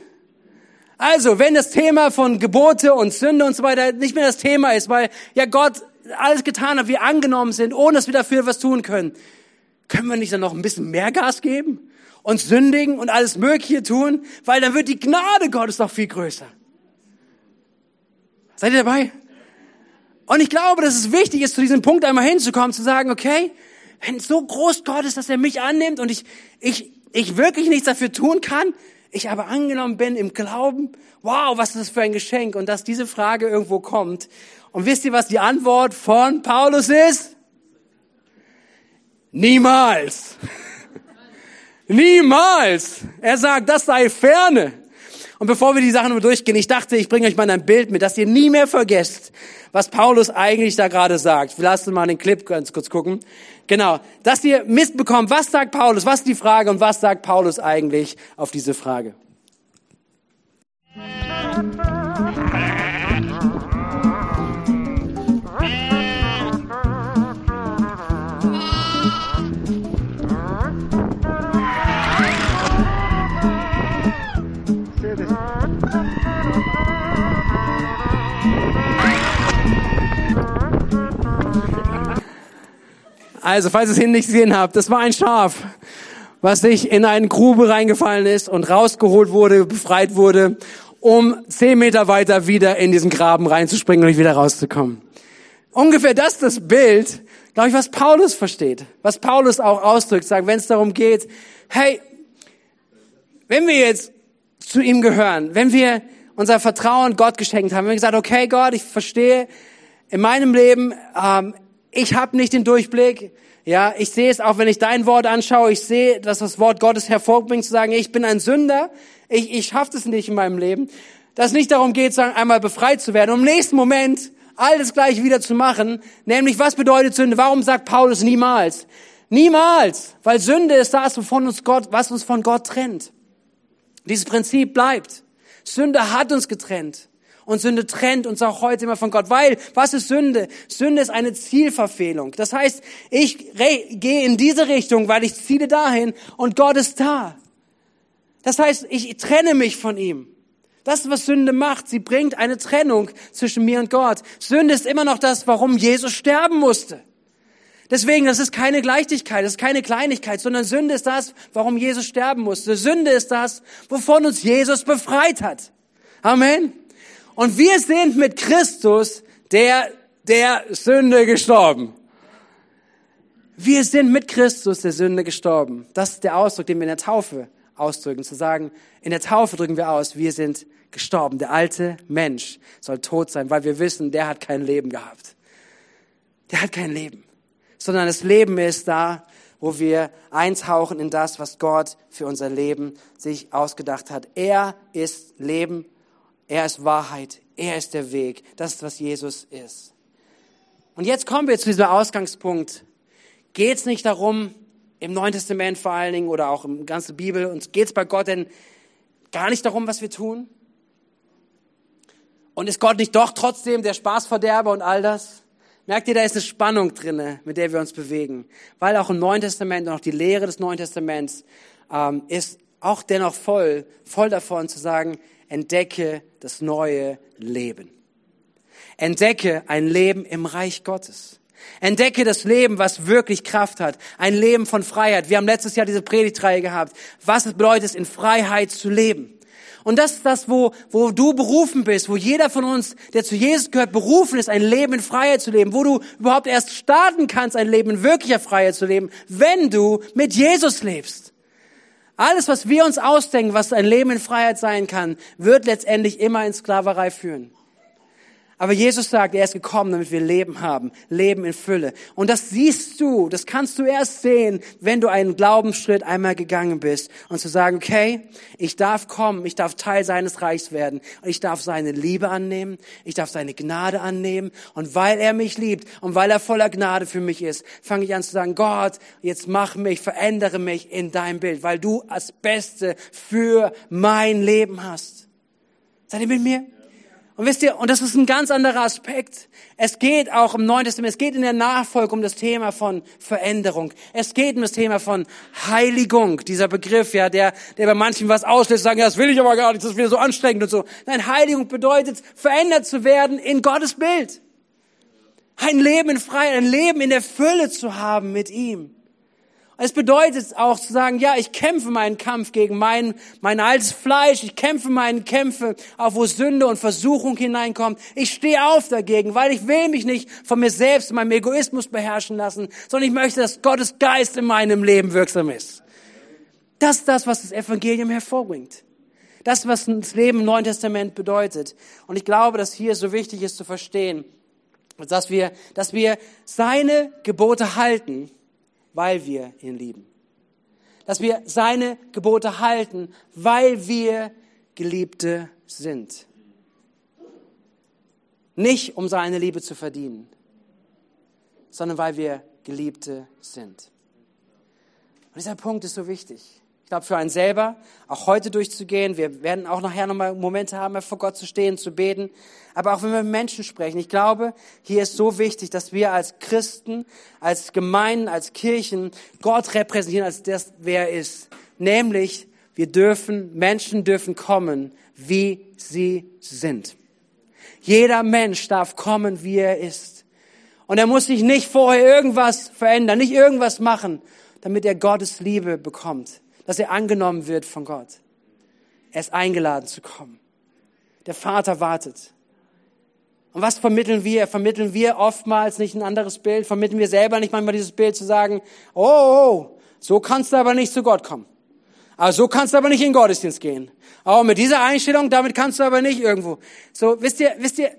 Also, wenn das Thema von Gebote und Sünde und so weiter nicht mehr das Thema ist, weil ja Gott alles getan hat, wir angenommen sind, ohne dass wir dafür was tun können, können wir nicht dann noch ein bisschen mehr Gas geben und sündigen und alles Mögliche tun, weil dann wird die Gnade Gottes noch viel größer. Seid ihr dabei? Und ich glaube, dass es wichtig ist, zu diesem Punkt einmal hinzukommen, zu sagen, okay, wenn so groß Gott ist, dass er mich annimmt und ich, ich, ich wirklich nichts dafür tun kann, ich aber angenommen bin im Glauben, wow, was ist das für ein Geschenk und dass diese Frage irgendwo kommt. Und wisst ihr, was die Antwort von Paulus ist? Niemals. [LAUGHS] Niemals. Er sagt, das sei ferne. Und bevor wir die Sachen nur durchgehen, ich dachte, ich bringe euch mal ein Bild mit, dass ihr nie mehr vergesst, was Paulus eigentlich da gerade sagt. Wir lassen mal den Clip ganz kurz gucken. Genau, dass ihr Mist bekommt, was sagt Paulus, was ist die Frage und was sagt Paulus eigentlich auf diese Frage. Also, falls ihr es nicht gesehen habt, das war ein Schaf, was sich in eine Grube reingefallen ist und rausgeholt wurde, befreit wurde, um zehn Meter weiter wieder in diesen Graben reinzuspringen und wieder rauszukommen. Ungefähr das ist das Bild, glaube ich, was Paulus versteht, was Paulus auch ausdrückt, sagt, wenn es darum geht, hey, wenn wir jetzt zu ihm gehören, wenn wir unser Vertrauen Gott geschenkt haben, wenn wir gesagt, okay, Gott, ich verstehe, in meinem Leben ähm, ich habe nicht den Durchblick. Ja, ich sehe es auch, wenn ich dein Wort anschaue. Ich sehe, dass das Wort Gottes hervorbringt, zu sagen, ich bin ein Sünder. Ich, ich schaffe es nicht in meinem Leben. Dass es nicht darum geht, sagen, einmal befreit zu werden, um im nächsten Moment alles gleich wieder zu machen. Nämlich, was bedeutet Sünde? Warum sagt Paulus niemals? Niemals, weil Sünde ist das, wovon uns Gott, was uns von Gott trennt. Dieses Prinzip bleibt. Sünde hat uns getrennt. Und Sünde trennt uns auch heute immer von Gott. Weil, was ist Sünde? Sünde ist eine Zielverfehlung. Das heißt, ich gehe in diese Richtung, weil ich ziele dahin und Gott ist da. Das heißt, ich trenne mich von ihm. Das was Sünde macht. Sie bringt eine Trennung zwischen mir und Gott. Sünde ist immer noch das, warum Jesus sterben musste. Deswegen, das ist keine Gleichtigkeit, das ist keine Kleinigkeit, sondern Sünde ist das, warum Jesus sterben musste. Sünde ist das, wovon uns Jesus befreit hat. Amen. Und wir sind mit Christus der, der Sünde gestorben. Wir sind mit Christus der Sünde gestorben. Das ist der Ausdruck, den wir in der Taufe ausdrücken. Zu sagen, in der Taufe drücken wir aus, wir sind gestorben. Der alte Mensch soll tot sein, weil wir wissen, der hat kein Leben gehabt. Der hat kein Leben. Sondern das Leben ist da, wo wir eintauchen in das, was Gott für unser Leben sich ausgedacht hat. Er ist Leben er ist Wahrheit. Er ist der Weg. Das ist, was Jesus ist. Und jetzt kommen wir zu diesem Ausgangspunkt. Geht es nicht darum, im Neuen Testament vor allen Dingen oder auch im ganzen Bibel, uns geht es bei Gott denn gar nicht darum, was wir tun? Und ist Gott nicht doch trotzdem der Spaßverderber und all das? Merkt ihr, da ist eine Spannung drinne, mit der wir uns bewegen. Weil auch im Neuen Testament und auch die Lehre des Neuen Testaments ähm, ist auch dennoch voll, voll davon zu sagen, entdecke das neue Leben. Entdecke ein Leben im Reich Gottes. Entdecke das Leben, was wirklich Kraft hat. Ein Leben von Freiheit. Wir haben letztes Jahr diese Predigtreihe gehabt. Was es bedeutet, in Freiheit zu leben. Und das ist das, wo, wo du berufen bist, wo jeder von uns, der zu Jesus gehört, berufen ist, ein Leben in Freiheit zu leben, wo du überhaupt erst starten kannst, ein Leben in wirklicher Freiheit zu leben, wenn du mit Jesus lebst. Alles, was wir uns ausdenken, was ein Leben in Freiheit sein kann, wird letztendlich immer in Sklaverei führen. Aber Jesus sagt, er ist gekommen, damit wir Leben haben, Leben in Fülle. Und das siehst du, das kannst du erst sehen, wenn du einen Glaubensschritt einmal gegangen bist und zu sagen, okay, ich darf kommen, ich darf Teil seines Reichs werden, ich darf seine Liebe annehmen, ich darf seine Gnade annehmen und weil er mich liebt und weil er voller Gnade für mich ist, fange ich an zu sagen, Gott, jetzt mach mich, verändere mich in dein Bild, weil du das Beste für mein Leben hast. Seid ihr mit mir? Und wisst ihr, und das ist ein ganz anderer Aspekt. Es geht auch im Neuen Testament, es geht in der Nachfolge um das Thema von Veränderung. Es geht um das Thema von Heiligung, dieser Begriff, ja, der, der bei manchen was auslöst, sagen, ja, das will ich aber gar nicht, das ist wieder so anstrengend und so. Nein, Heiligung bedeutet, verändert zu werden in Gottes Bild. Ein Leben in Freiheit, ein Leben in der Fülle zu haben mit ihm. Es bedeutet auch zu sagen, ja, ich kämpfe meinen Kampf gegen mein, mein altes Fleisch, ich kämpfe meinen Kämpfe, auch wo Sünde und Versuchung hineinkommt. Ich stehe auf dagegen, weil ich will mich nicht von mir selbst, meinem Egoismus beherrschen lassen, sondern ich möchte, dass Gottes Geist in meinem Leben wirksam ist. Das ist das, was das Evangelium hervorbringt. Das, was das Leben im Neuen Testament bedeutet. Und ich glaube, dass hier so wichtig ist zu verstehen, dass wir, dass wir seine Gebote halten, weil wir ihn lieben. Dass wir seine Gebote halten, weil wir Geliebte sind. Nicht um seine Liebe zu verdienen, sondern weil wir Geliebte sind. Und dieser Punkt ist so wichtig. Ich glaube, für einen selber, auch heute durchzugehen. Wir werden auch nachher nochmal Momente haben, vor Gott zu stehen, zu beten. Aber auch wenn wir mit Menschen sprechen. Ich glaube, hier ist so wichtig, dass wir als Christen, als Gemeinden, als Kirchen Gott repräsentieren, als das, wer er ist. Nämlich, wir dürfen, Menschen dürfen kommen, wie sie sind. Jeder Mensch darf kommen, wie er ist. Und er muss sich nicht vorher irgendwas verändern, nicht irgendwas machen, damit er Gottes Liebe bekommt dass er angenommen wird von Gott. Er ist eingeladen zu kommen. Der Vater wartet. Und was vermitteln wir? Vermitteln wir oftmals nicht ein anderes Bild? Vermitteln wir selber nicht manchmal dieses Bild zu sagen, oh, oh so kannst du aber nicht zu Gott kommen. Aber so kannst du aber nicht in den Gottesdienst gehen. Aber mit dieser Einstellung, damit kannst du aber nicht irgendwo. So, wisst ihr, wisst ihr,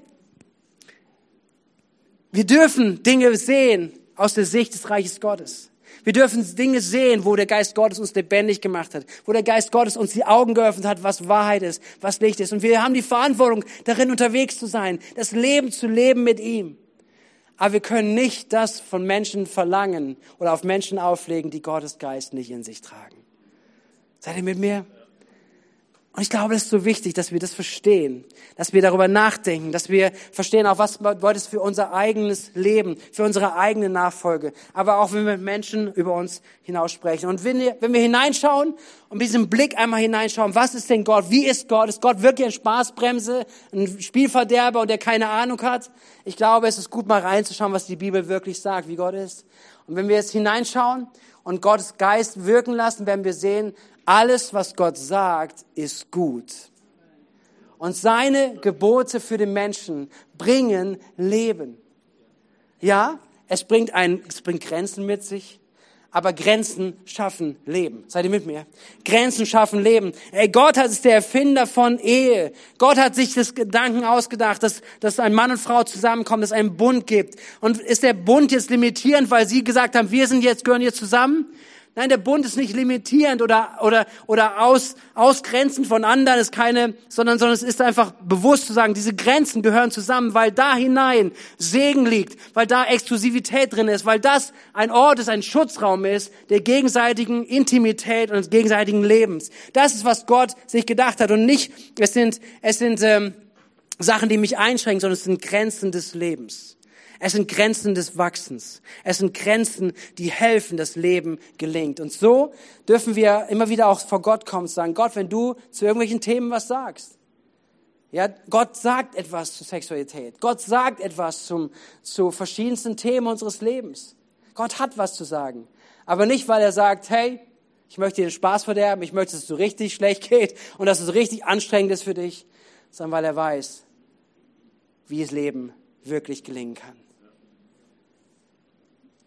wir dürfen Dinge sehen aus der Sicht des Reiches Gottes. Wir dürfen Dinge sehen, wo der Geist Gottes uns lebendig gemacht hat, wo der Geist Gottes uns die Augen geöffnet hat, was Wahrheit ist, was Licht ist. Und wir haben die Verantwortung, darin unterwegs zu sein, das Leben zu leben mit ihm. Aber wir können nicht das von Menschen verlangen oder auf Menschen auflegen, die Gottes Geist nicht in sich tragen. Seid ihr mit mir? Und ich glaube, es ist so wichtig, dass wir das verstehen, dass wir darüber nachdenken, dass wir verstehen, auch was bedeutet es für unser eigenes Leben, für unsere eigene Nachfolge, aber auch wenn wir mit Menschen über uns hinaussprechen. Und wenn wir, wenn wir hineinschauen und mit diesem Blick einmal hineinschauen, was ist denn Gott? Wie ist Gott? Ist Gott wirklich ein Spaßbremse, ein Spielverderber und der keine Ahnung hat? Ich glaube, es ist gut mal reinzuschauen, was die Bibel wirklich sagt, wie Gott ist. Und wenn wir jetzt hineinschauen und Gottes Geist wirken lassen, werden wir sehen, alles, was Gott sagt, ist gut. Und seine Gebote für den Menschen bringen Leben. Ja, es bringt, ein, es bringt Grenzen mit sich, aber Grenzen schaffen Leben. Seid ihr mit mir? Grenzen schaffen Leben. Ey, Gott hat ist der Erfinder von Ehe. Gott hat sich das Gedanken ausgedacht, dass, dass ein Mann und Frau zusammenkommen, dass es einen Bund gibt. Und ist der Bund jetzt limitierend, weil sie gesagt haben, wir sind jetzt, gehören jetzt zusammen? Nein, der Bund ist nicht limitierend oder, oder, oder aus, ausgrenzend von anderen, ist keine, sondern, sondern es ist einfach bewusst zu sagen, diese Grenzen gehören zusammen, weil da hinein Segen liegt, weil da Exklusivität drin ist, weil das ein Ort ist, ein Schutzraum ist der gegenseitigen Intimität und des gegenseitigen Lebens. Das ist, was Gott sich gedacht hat und nicht, es sind, es sind ähm, Sachen, die mich einschränken, sondern es sind Grenzen des Lebens. Es sind Grenzen des Wachsens. Es sind Grenzen, die helfen, dass Leben gelingt. Und so dürfen wir immer wieder auch vor Gott kommen und sagen, Gott, wenn du zu irgendwelchen Themen was sagst. Ja, Gott sagt etwas zur Sexualität. Gott sagt etwas zum, zu verschiedensten Themen unseres Lebens. Gott hat was zu sagen. Aber nicht, weil er sagt, hey, ich möchte dir den Spaß verderben, ich möchte, dass es so richtig schlecht geht und dass es richtig anstrengend ist für dich, sondern weil er weiß, wie es Leben wirklich gelingen kann.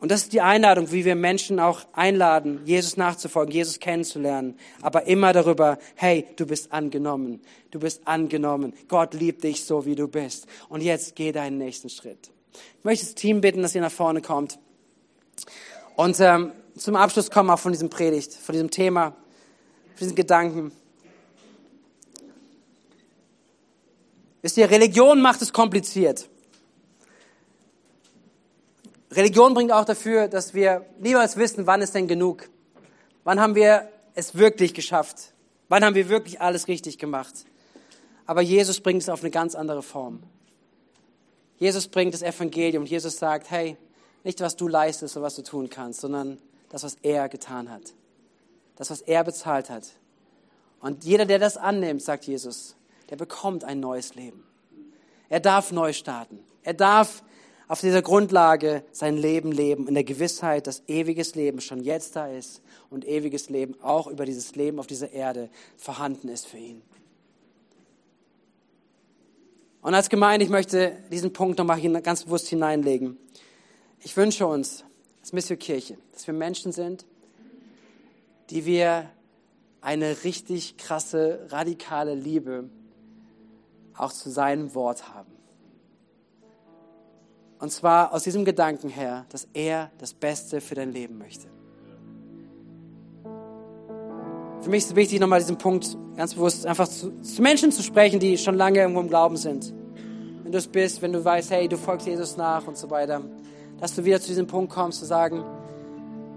Und das ist die Einladung, wie wir Menschen auch einladen, Jesus nachzufolgen, Jesus kennenzulernen. Aber immer darüber, hey, du bist angenommen. Du bist angenommen. Gott liebt dich so, wie du bist. Und jetzt geh deinen nächsten Schritt. Ich möchte das Team bitten, dass ihr nach vorne kommt. Und ähm, zum Abschluss kommen auch von diesem Predigt, von diesem Thema, von diesen Gedanken. Wisst ihr, Religion macht es kompliziert. Religion bringt auch dafür, dass wir niemals wissen, wann ist denn genug? Wann haben wir es wirklich geschafft? Wann haben wir wirklich alles richtig gemacht? Aber Jesus bringt es auf eine ganz andere Form. Jesus bringt das Evangelium. Jesus sagt, hey, nicht was du leistest oder was du tun kannst, sondern das, was er getan hat. Das, was er bezahlt hat. Und jeder, der das annimmt, sagt Jesus, der bekommt ein neues Leben. Er darf neu starten. Er darf auf dieser Grundlage sein Leben leben, in der Gewissheit, dass ewiges Leben schon jetzt da ist und ewiges Leben auch über dieses Leben auf dieser Erde vorhanden ist für ihn. Und als Gemeinde, ich möchte diesen Punkt nochmal ganz bewusst hineinlegen. Ich wünsche uns als Mission Kirche, dass wir Menschen sind, die wir eine richtig krasse, radikale Liebe auch zu seinem Wort haben. Und zwar aus diesem Gedanken her, dass er das Beste für dein Leben möchte. Für mich ist es wichtig, nochmal diesen Punkt ganz bewusst einfach zu, zu, Menschen zu sprechen, die schon lange irgendwo im Glauben sind. Wenn du es bist, wenn du weißt, hey, du folgst Jesus nach und so weiter, dass du wieder zu diesem Punkt kommst, zu sagen,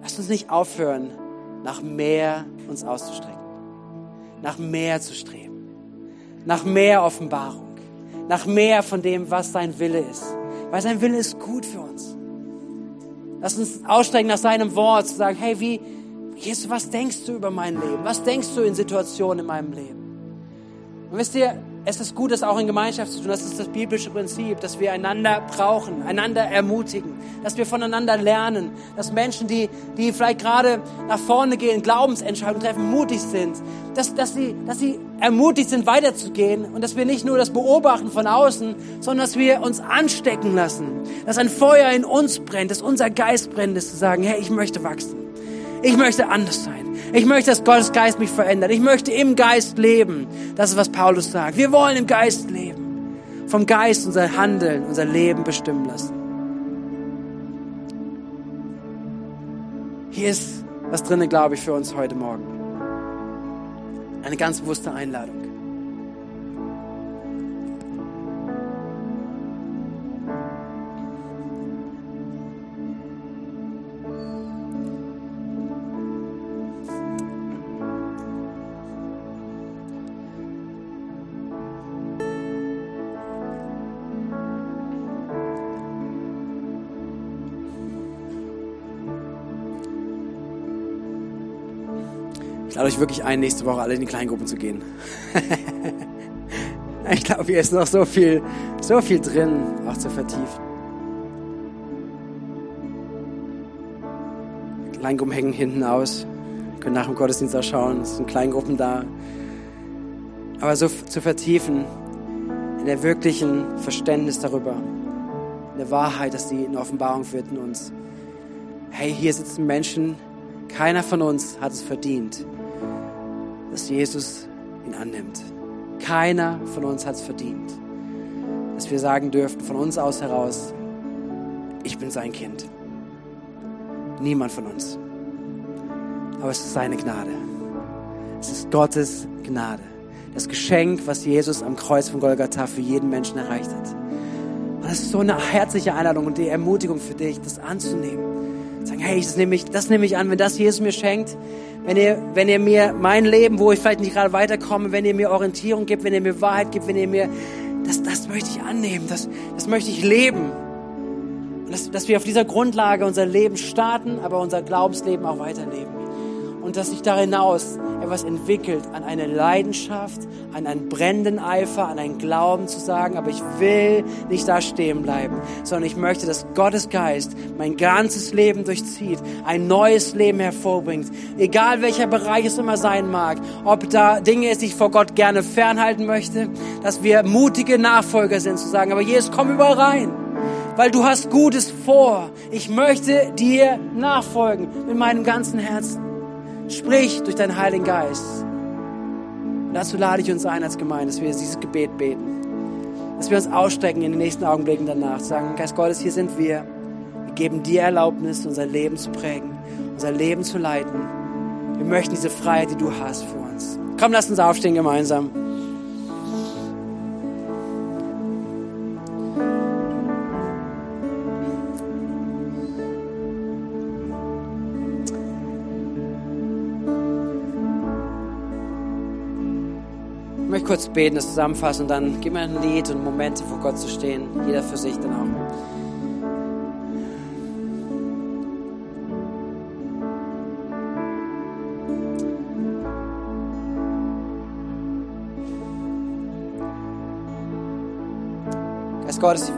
lass uns nicht aufhören, nach mehr uns auszustrecken, nach mehr zu streben, nach mehr Offenbarung, nach mehr von dem, was sein Wille ist weil sein Wille ist gut für uns. Lass uns ausstrecken nach seinem Wort, zu sagen, hey, wie, Jesus, was denkst du über mein Leben? Was denkst du in Situationen in meinem Leben? Und wisst ihr, es ist gut, das auch in Gemeinschaft zu tun. Das ist das biblische Prinzip, dass wir einander brauchen, einander ermutigen, dass wir voneinander lernen, dass Menschen, die, die vielleicht gerade nach vorne gehen, Glaubensentscheidungen treffen, mutig sind, dass, dass, sie, dass sie ermutigt sind, weiterzugehen und dass wir nicht nur das beobachten von außen, sondern dass wir uns anstecken lassen, dass ein Feuer in uns brennt, dass unser Geist brennt, ist zu sagen, hey, ich möchte wachsen. Ich möchte anders sein. Ich möchte, dass Gottes Geist mich verändert. Ich möchte im Geist leben. Das ist, was Paulus sagt. Wir wollen im Geist leben. Vom Geist unser Handeln, unser Leben bestimmen lassen. Hier ist was drinnen, glaube ich, für uns heute Morgen. Eine ganz bewusste Einladung. Lade euch wirklich ein, nächste Woche alle in die Kleingruppen zu gehen. [LAUGHS] ich glaube, hier ist noch so viel, so viel drin, auch zu vertiefen. Kleingruppen hängen hinten aus. Wir können nach dem Gottesdienst auch schauen. Es sind Kleingruppen da. Aber so zu vertiefen in der wirklichen Verständnis darüber, in der Wahrheit, dass die in Offenbarung wird in uns. Hey, hier sitzen Menschen, keiner von uns hat es verdient, dass Jesus ihn annimmt. Keiner von uns hat es verdient, dass wir sagen dürften von uns aus heraus, ich bin sein Kind. Niemand von uns. Aber es ist seine Gnade. Es ist Gottes Gnade. Das Geschenk, was Jesus am Kreuz von Golgatha für jeden Menschen erreicht hat. Und das ist so eine herzliche Einladung und die Ermutigung für dich, das anzunehmen. Sagen, hey, das nehme ich, das nehme ich an, wenn das Jesus mir schenkt, wenn ihr, wenn ihr mir mein Leben, wo ich vielleicht nicht gerade weiterkomme, wenn ihr mir Orientierung gibt, wenn ihr mir Wahrheit gibt, wenn ihr mir, das, das möchte ich annehmen, das, das möchte ich leben. Und dass, dass wir auf dieser Grundlage unser Leben starten, aber unser Glaubensleben auch weiterleben. Und dass sich darin hinaus etwas entwickelt an eine Leidenschaft, an einen brennenden Eifer, an einen Glauben zu sagen, aber ich will nicht da stehen bleiben, sondern ich möchte, dass Gottes Geist mein ganzes Leben durchzieht, ein neues Leben hervorbringt, egal welcher Bereich es immer sein mag, ob da Dinge ist, die ich vor Gott gerne fernhalten möchte, dass wir mutige Nachfolger sind, zu sagen, aber Jesus, komm überall rein weil du hast Gutes vor. Ich möchte dir nachfolgen mit meinem ganzen Herzen. Sprich durch deinen Heiligen Geist. Und dazu lade ich uns ein als Gemeinde, dass wir dieses Gebet beten. Dass wir uns ausstrecken in den nächsten Augenblicken danach. Sagen, Geist Gottes, hier sind wir. Wir geben dir Erlaubnis, unser Leben zu prägen, unser Leben zu leiten. Wir möchten diese Freiheit, die du hast für uns. Komm, lass uns aufstehen gemeinsam. Möchte kurz beten, das zusammenfassen und dann gib mir ein Lied und Momente vor Gott zu stehen. Jeder für sich dann auch. Geist Gottes,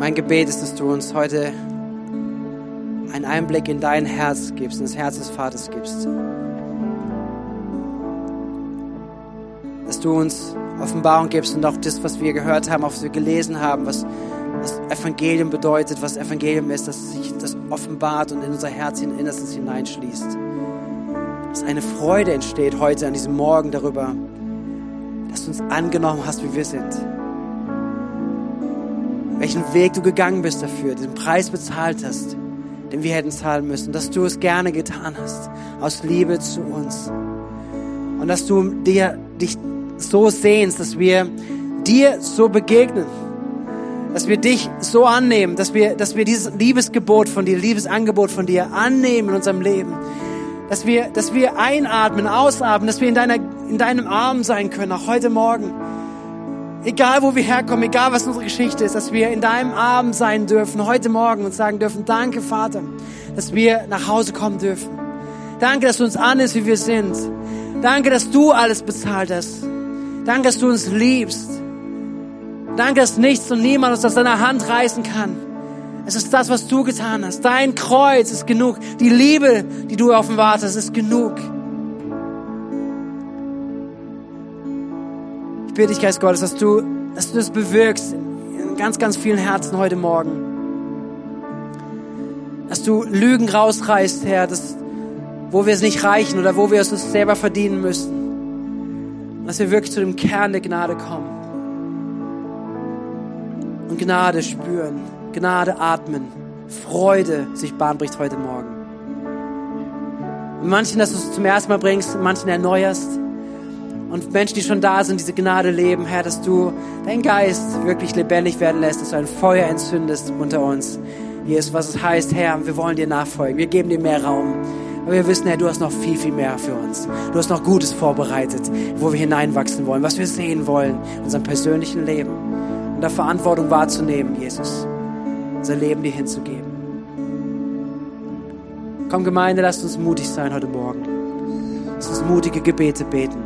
mein Gebet ist, dass du uns heute einen Einblick in dein Herz gibst, in das Herz des Vaters gibst. Du uns Offenbarung gibst und auch das, was wir gehört haben, auch was wir gelesen haben, was das Evangelium bedeutet, was Evangelium ist, dass sich das offenbart und in unser Herz, in Innerstes hineinschließt. Dass eine Freude entsteht heute an diesem Morgen darüber, dass du uns angenommen hast, wie wir sind. Welchen Weg du gegangen bist dafür, den Preis bezahlt hast, den wir hätten zahlen müssen, dass du es gerne getan hast, aus Liebe zu uns. Und dass du dir, dich so sehnst, dass wir dir so begegnen, dass wir dich so annehmen, dass wir, dass wir dieses Liebesgebot von dir, Liebesangebot von dir annehmen in unserem Leben, dass wir, dass wir einatmen, ausatmen, dass wir in deiner, in deinem Arm sein können, auch heute Morgen. Egal wo wir herkommen, egal was unsere Geschichte ist, dass wir in deinem Arm sein dürfen, heute Morgen und sagen dürfen, danke Vater, dass wir nach Hause kommen dürfen. Danke, dass du uns annimmst, wie wir sind. Danke, dass du alles bezahlt hast. Danke, dass du uns liebst. Danke, dass nichts und niemand uns aus deiner Hand reißen kann. Es ist das, was du getan hast. Dein Kreuz ist genug. Die Liebe, die du offenbart hast, ist genug. Ich bitte dich, Geist Gottes, dass du, dass du das bewirkst in ganz, ganz vielen Herzen heute Morgen. Dass du Lügen rausreißt, Herr, dass, wo wir es nicht reichen oder wo wir es uns selber verdienen müssen. Dass wir wirklich zu dem Kern der Gnade kommen. Und Gnade spüren, Gnade atmen, Freude sich Bahn bricht heute Morgen. Und manchen, dass du es zum ersten Mal bringst, manchen erneuerst. Und Menschen, die schon da sind, diese Gnade leben, Herr, dass du deinen Geist wirklich lebendig werden lässt, dass du ein Feuer entzündest unter uns. Jesus, was es heißt, Herr, wir wollen dir nachfolgen, wir geben dir mehr Raum. Aber wir wissen, Herr, du hast noch viel, viel mehr für uns. Du hast noch Gutes vorbereitet, wo wir hineinwachsen wollen, was wir sehen wollen in unserem persönlichen Leben. Und da Verantwortung wahrzunehmen, Jesus. Unser Leben dir hinzugeben. Komm, Gemeinde, lasst uns mutig sein heute Morgen. Lass uns mutige Gebete beten.